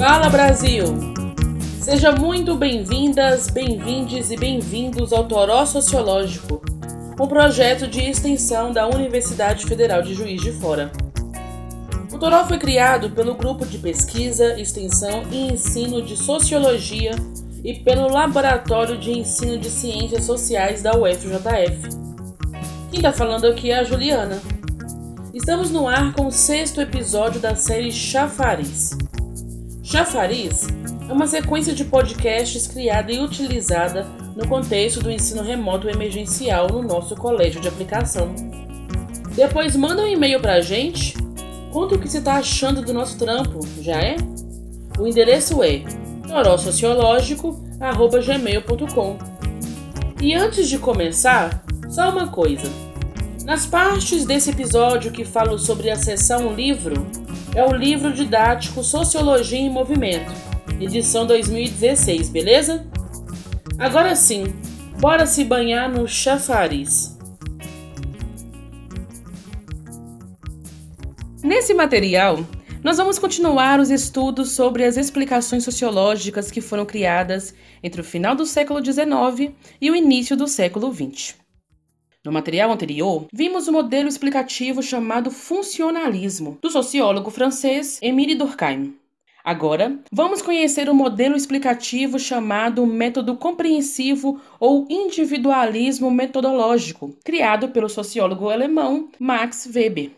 Fala Brasil! Seja muito bem-vindas, bem-vindes e bem-vindos ao Toró Sociológico, um projeto de extensão da Universidade Federal de Juiz de Fora. O Toró foi criado pelo Grupo de Pesquisa, Extensão e Ensino de Sociologia e pelo Laboratório de Ensino de Ciências Sociais da UFJF. Quem está falando aqui é a Juliana. Estamos no ar com o sexto episódio da série Chafariz. Chafariz é uma sequência de podcasts criada e utilizada no contexto do ensino remoto emergencial no nosso colégio de aplicação. Depois manda um e-mail para a gente, conta o que você está achando do nosso trampo, já é? O endereço é torossociológico.gmail.com E antes de começar, só uma coisa. Nas partes desse episódio que falo sobre acessar um livro, é o livro didático Sociologia em Movimento, edição 2016, beleza? Agora sim, bora se banhar no chafariz. Nesse material, nós vamos continuar os estudos sobre as explicações sociológicas que foram criadas entre o final do século XIX e o início do século XX. No material anterior, vimos o modelo explicativo chamado funcionalismo, do sociólogo francês Émile Durkheim. Agora, vamos conhecer o modelo explicativo chamado método compreensivo ou individualismo metodológico, criado pelo sociólogo alemão Max Weber.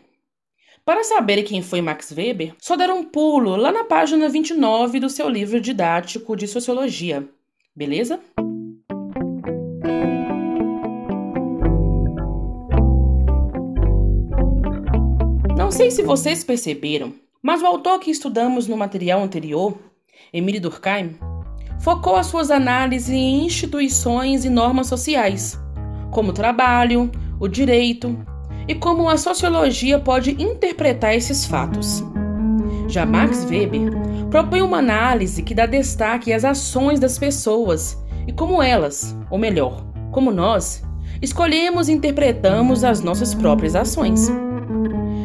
Para saber quem foi Max Weber, só dar um pulo lá na página 29 do seu livro didático de sociologia. Beleza? Se vocês perceberam, mas o autor que estudamos no material anterior, Emile Durkheim, focou as suas análises em instituições e normas sociais, como o trabalho, o direito e como a sociologia pode interpretar esses fatos. Já Max Weber propõe uma análise que dá destaque às ações das pessoas e como elas, ou melhor, como nós, escolhemos e interpretamos as nossas próprias ações.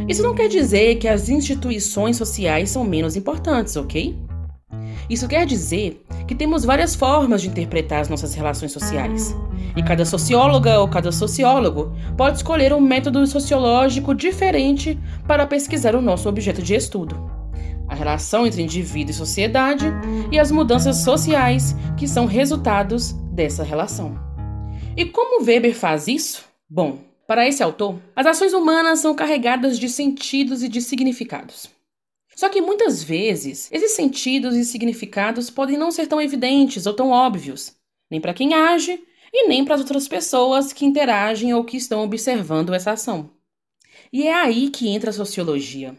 Isso não quer dizer que as instituições sociais são menos importantes, ok? Isso quer dizer que temos várias formas de interpretar as nossas relações sociais. E cada socióloga ou cada sociólogo pode escolher um método sociológico diferente para pesquisar o nosso objeto de estudo. A relação entre indivíduo e sociedade e as mudanças sociais que são resultados dessa relação. E como Weber faz isso? Bom, para esse autor, as ações humanas são carregadas de sentidos e de significados. Só que muitas vezes, esses sentidos e significados podem não ser tão evidentes ou tão óbvios, nem para quem age e nem para as outras pessoas que interagem ou que estão observando essa ação. E é aí que entra a sociologia.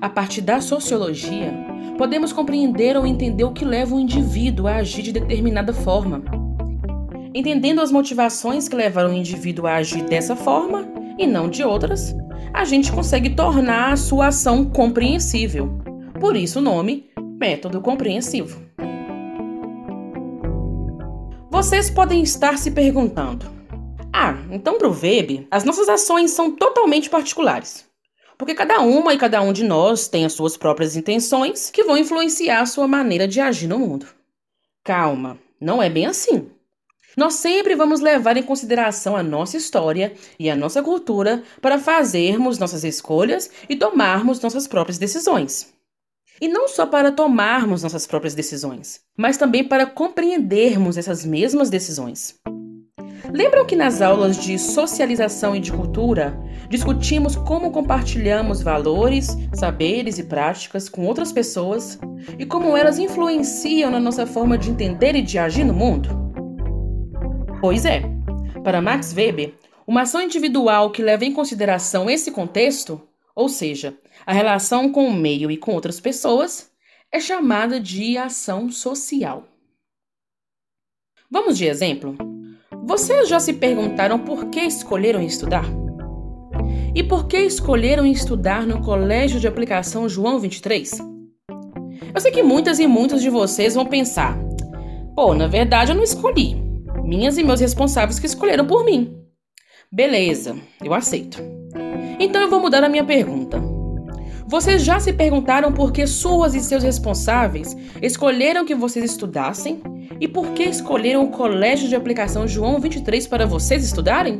A partir da sociologia, podemos compreender ou entender o que leva o indivíduo a agir de determinada forma Entendendo as motivações que levaram o indivíduo a agir dessa forma e não de outras, a gente consegue tornar a sua ação compreensível. Por isso o nome método compreensivo. Vocês podem estar se perguntando: Ah, então para o Weber, as nossas ações são totalmente particulares. Porque cada uma e cada um de nós tem as suas próprias intenções que vão influenciar a sua maneira de agir no mundo. Calma, não é bem assim. Nós sempre vamos levar em consideração a nossa história e a nossa cultura para fazermos nossas escolhas e tomarmos nossas próprias decisões. E não só para tomarmos nossas próprias decisões, mas também para compreendermos essas mesmas decisões. Lembram que nas aulas de socialização e de cultura discutimos como compartilhamos valores, saberes e práticas com outras pessoas e como elas influenciam na nossa forma de entender e de agir no mundo? Pois é. Para Max Weber, uma ação individual que leva em consideração esse contexto, ou seja, a relação com o meio e com outras pessoas, é chamada de ação social. Vamos de exemplo? Vocês já se perguntaram por que escolheram estudar? E por que escolheram estudar no Colégio de Aplicação João 23? Eu sei que muitas e muitos de vocês vão pensar: pô, na verdade eu não escolhi. Minhas e meus responsáveis que escolheram por mim. Beleza, eu aceito. Então eu vou mudar a minha pergunta. Vocês já se perguntaram por que suas e seus responsáveis escolheram que vocês estudassem e por que escolheram o Colégio de Aplicação João 23 para vocês estudarem?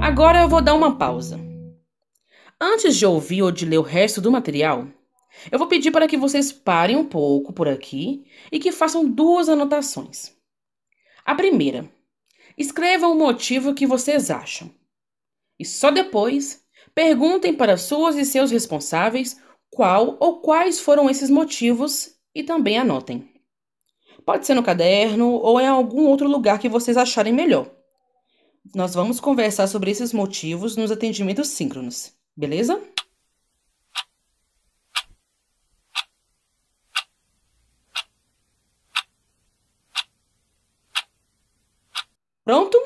Agora eu vou dar uma pausa. Antes de ouvir ou de ler o resto do material, eu vou pedir para que vocês parem um pouco por aqui e que façam duas anotações. A primeira, escrevam o motivo que vocês acham. E só depois Perguntem para suas e seus responsáveis qual ou quais foram esses motivos e também anotem. Pode ser no caderno ou em algum outro lugar que vocês acharem melhor. Nós vamos conversar sobre esses motivos nos atendimentos síncronos, beleza? Pronto?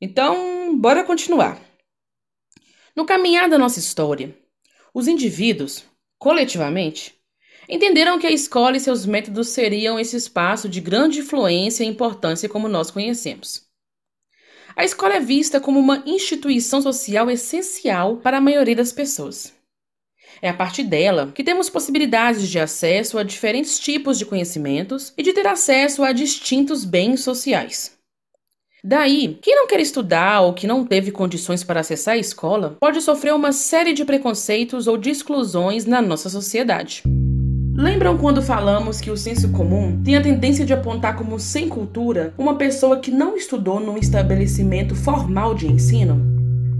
Então, bora continuar. No caminhar da nossa história, os indivíduos, coletivamente, entenderam que a escola e seus métodos seriam esse espaço de grande influência e importância como nós conhecemos. A escola é vista como uma instituição social essencial para a maioria das pessoas. É a partir dela que temos possibilidades de acesso a diferentes tipos de conhecimentos e de ter acesso a distintos bens sociais. Daí, quem não quer estudar ou que não teve condições para acessar a escola pode sofrer uma série de preconceitos ou de exclusões na nossa sociedade. Lembram quando falamos que o senso comum tem a tendência de apontar como sem cultura uma pessoa que não estudou num estabelecimento formal de ensino?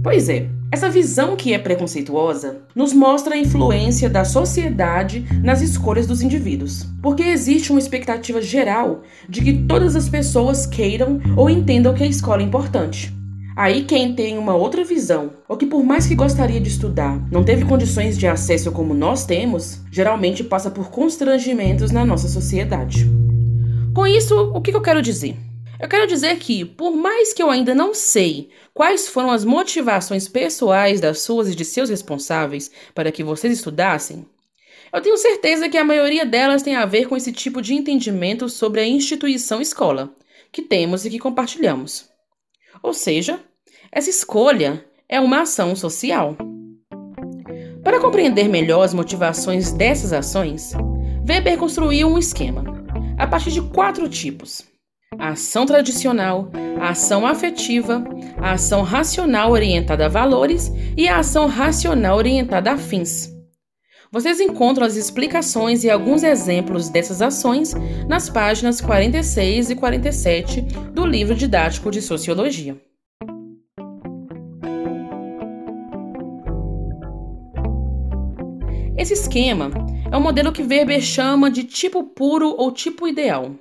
Pois é, essa visão que é preconceituosa nos mostra a influência da sociedade nas escolhas dos indivíduos, porque existe uma expectativa geral de que todas as pessoas queiram ou entendam que a escola é importante. Aí quem tem uma outra visão, ou que por mais que gostaria de estudar, não teve condições de acesso como nós temos, geralmente passa por constrangimentos na nossa sociedade. Com isso, o que eu quero dizer? Eu quero dizer que, por mais que eu ainda não sei quais foram as motivações pessoais das suas e de seus responsáveis para que vocês estudassem, eu tenho certeza que a maioria delas tem a ver com esse tipo de entendimento sobre a instituição escola, que temos e que compartilhamos. Ou seja, essa escolha é uma ação social. Para compreender melhor as motivações dessas ações, Weber construiu um esquema, a partir de quatro tipos a ação tradicional, a ação afetiva, a ação racional orientada a valores e a ação racional orientada a fins. Vocês encontram as explicações e alguns exemplos dessas ações nas páginas 46 e 47 do livro didático de Sociologia. Esse esquema é um modelo que Weber chama de tipo puro ou tipo ideal.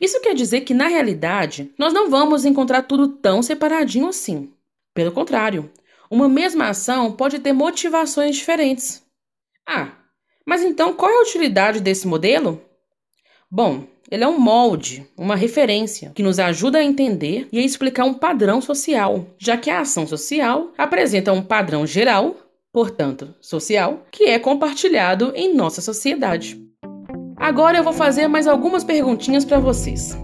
Isso quer dizer que, na realidade, nós não vamos encontrar tudo tão separadinho assim. Pelo contrário, uma mesma ação pode ter motivações diferentes. Ah, mas então qual é a utilidade desse modelo? Bom, ele é um molde, uma referência, que nos ajuda a entender e a explicar um padrão social, já que a ação social apresenta um padrão geral, portanto, social, que é compartilhado em nossa sociedade. Agora eu vou fazer mais algumas perguntinhas para vocês.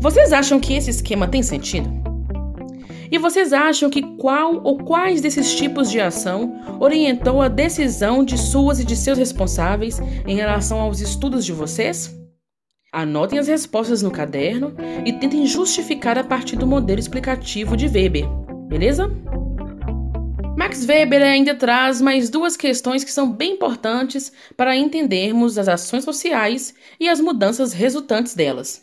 Vocês acham que esse esquema tem sentido? E vocês acham que qual ou quais desses tipos de ação orientou a decisão de suas e de seus responsáveis em relação aos estudos de vocês? Anotem as respostas no caderno e tentem justificar a partir do modelo explicativo de Weber, beleza? Max Weber ainda traz mais duas questões que são bem importantes para entendermos as ações sociais e as mudanças resultantes delas: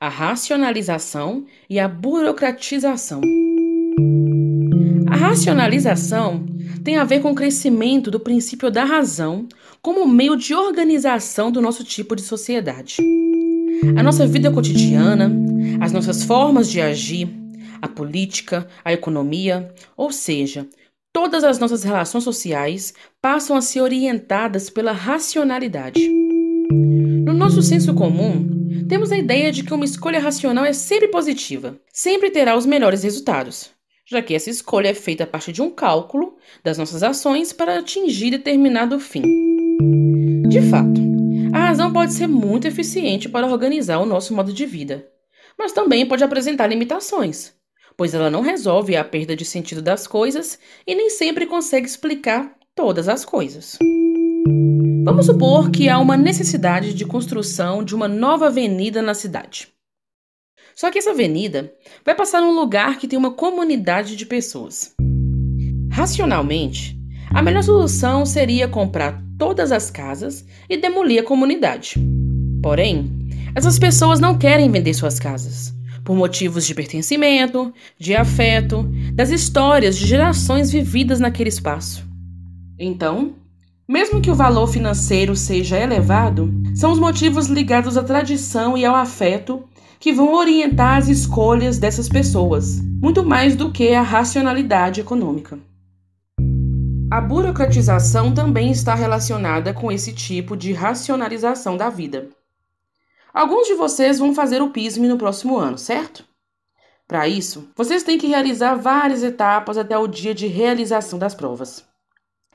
a racionalização e a burocratização. A racionalização tem a ver com o crescimento do princípio da razão como meio de organização do nosso tipo de sociedade. A nossa vida cotidiana, as nossas formas de agir, a política, a economia, ou seja, todas as nossas relações sociais passam a ser orientadas pela racionalidade. No nosso senso comum, temos a ideia de que uma escolha racional é sempre positiva, sempre terá os melhores resultados, já que essa escolha é feita a partir de um cálculo das nossas ações para atingir determinado fim. De fato, a razão pode ser muito eficiente para organizar o nosso modo de vida, mas também pode apresentar limitações, pois ela não resolve a perda de sentido das coisas e nem sempre consegue explicar todas as coisas. Vamos supor que há uma necessidade de construção de uma nova avenida na cidade. Só que essa avenida vai passar num lugar que tem uma comunidade de pessoas. Racionalmente, a melhor solução seria comprar todas as casas e demolir a comunidade. Porém, essas pessoas não querem vender suas casas, por motivos de pertencimento, de afeto, das histórias de gerações vividas naquele espaço. Então, mesmo que o valor financeiro seja elevado, são os motivos ligados à tradição e ao afeto que vão orientar as escolhas dessas pessoas, muito mais do que a racionalidade econômica. A burocratização também está relacionada com esse tipo de racionalização da vida. Alguns de vocês vão fazer o PISM no próximo ano, certo? Para isso, vocês têm que realizar várias etapas até o dia de realização das provas.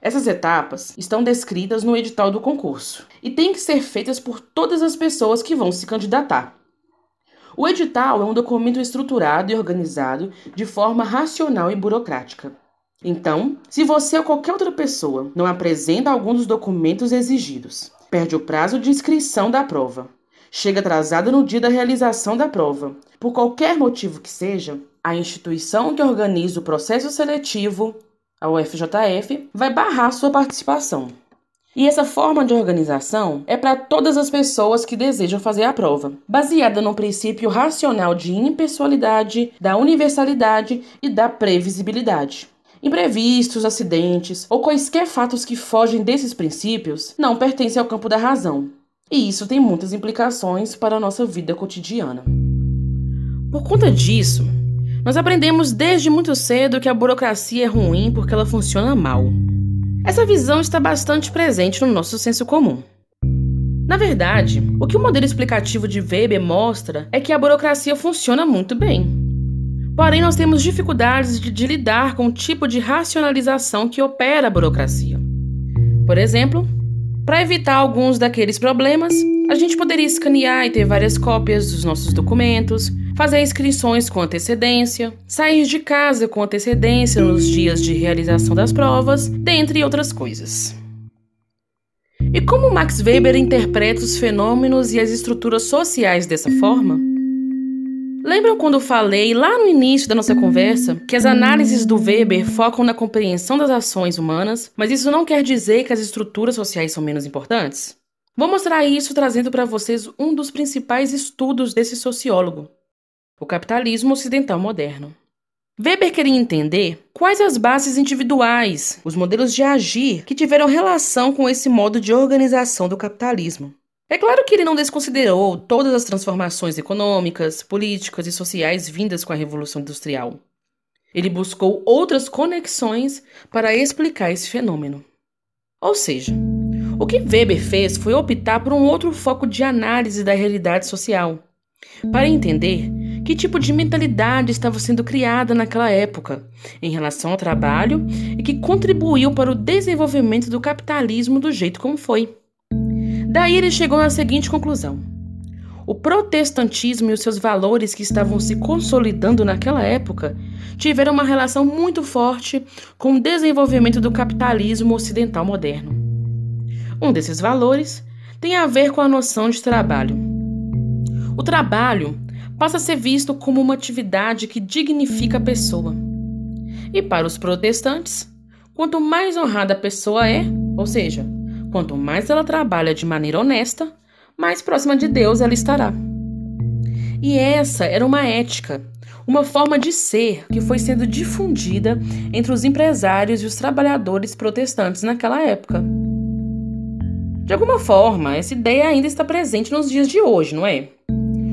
Essas etapas estão descritas no edital do concurso e têm que ser feitas por todas as pessoas que vão se candidatar. O edital é um documento estruturado e organizado de forma racional e burocrática. Então, se você ou qualquer outra pessoa não apresenta algum dos documentos exigidos, perde o prazo de inscrição da prova, chega atrasado no dia da realização da prova, por qualquer motivo que seja, a instituição que organiza o processo seletivo, a UFJF, vai barrar sua participação. E essa forma de organização é para todas as pessoas que desejam fazer a prova, baseada no princípio racional de impessoalidade, da universalidade e da previsibilidade. Imprevistos, acidentes ou quaisquer fatos que fogem desses princípios não pertencem ao campo da razão. E isso tem muitas implicações para a nossa vida cotidiana. Por conta disso, nós aprendemos desde muito cedo que a burocracia é ruim porque ela funciona mal. Essa visão está bastante presente no nosso senso comum. Na verdade, o que o modelo explicativo de Weber mostra é que a burocracia funciona muito bem. Porém, nós temos dificuldades de, de lidar com o tipo de racionalização que opera a burocracia. Por exemplo, para evitar alguns daqueles problemas, a gente poderia escanear e ter várias cópias dos nossos documentos, fazer inscrições com antecedência, sair de casa com antecedência nos dias de realização das provas, dentre outras coisas. E como Max Weber interpreta os fenômenos e as estruturas sociais dessa forma? Lembram quando falei lá no início da nossa conversa que as análises do Weber focam na compreensão das ações humanas, mas isso não quer dizer que as estruturas sociais são menos importantes? Vou mostrar isso trazendo para vocês um dos principais estudos desse sociólogo, o capitalismo ocidental moderno. Weber queria entender quais as bases individuais, os modelos de agir que tiveram relação com esse modo de organização do capitalismo. É claro que ele não desconsiderou todas as transformações econômicas, políticas e sociais vindas com a Revolução Industrial. Ele buscou outras conexões para explicar esse fenômeno. Ou seja, o que Weber fez foi optar por um outro foco de análise da realidade social, para entender que tipo de mentalidade estava sendo criada naquela época em relação ao trabalho e que contribuiu para o desenvolvimento do capitalismo do jeito como foi. Daí ele chegou à seguinte conclusão: o protestantismo e os seus valores que estavam se consolidando naquela época tiveram uma relação muito forte com o desenvolvimento do capitalismo ocidental moderno. Um desses valores tem a ver com a noção de trabalho. O trabalho passa a ser visto como uma atividade que dignifica a pessoa. E para os protestantes, quanto mais honrada a pessoa é, ou seja, Quanto mais ela trabalha de maneira honesta, mais próxima de Deus ela estará. E essa era uma ética, uma forma de ser que foi sendo difundida entre os empresários e os trabalhadores protestantes naquela época. De alguma forma, essa ideia ainda está presente nos dias de hoje, não é?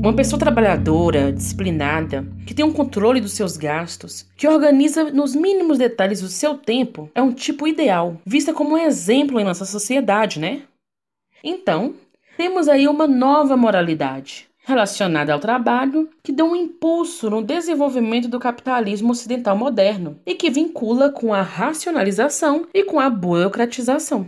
Uma pessoa trabalhadora, disciplinada, que tem um controle dos seus gastos, que organiza nos mínimos detalhes o seu tempo, é um tipo ideal, vista como um exemplo em nossa sociedade, né? Então, temos aí uma nova moralidade relacionada ao trabalho que deu um impulso no desenvolvimento do capitalismo ocidental moderno e que vincula com a racionalização e com a burocratização.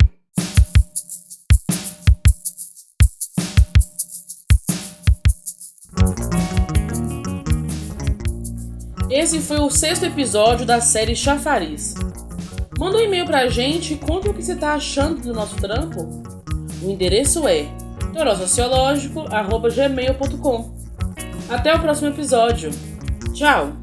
Esse foi o sexto episódio da série Chafariz. Manda um e-mail pra gente e conta o que você tá achando do nosso trampo. O endereço é torosociológico.gmail.com Até o próximo episódio. Tchau!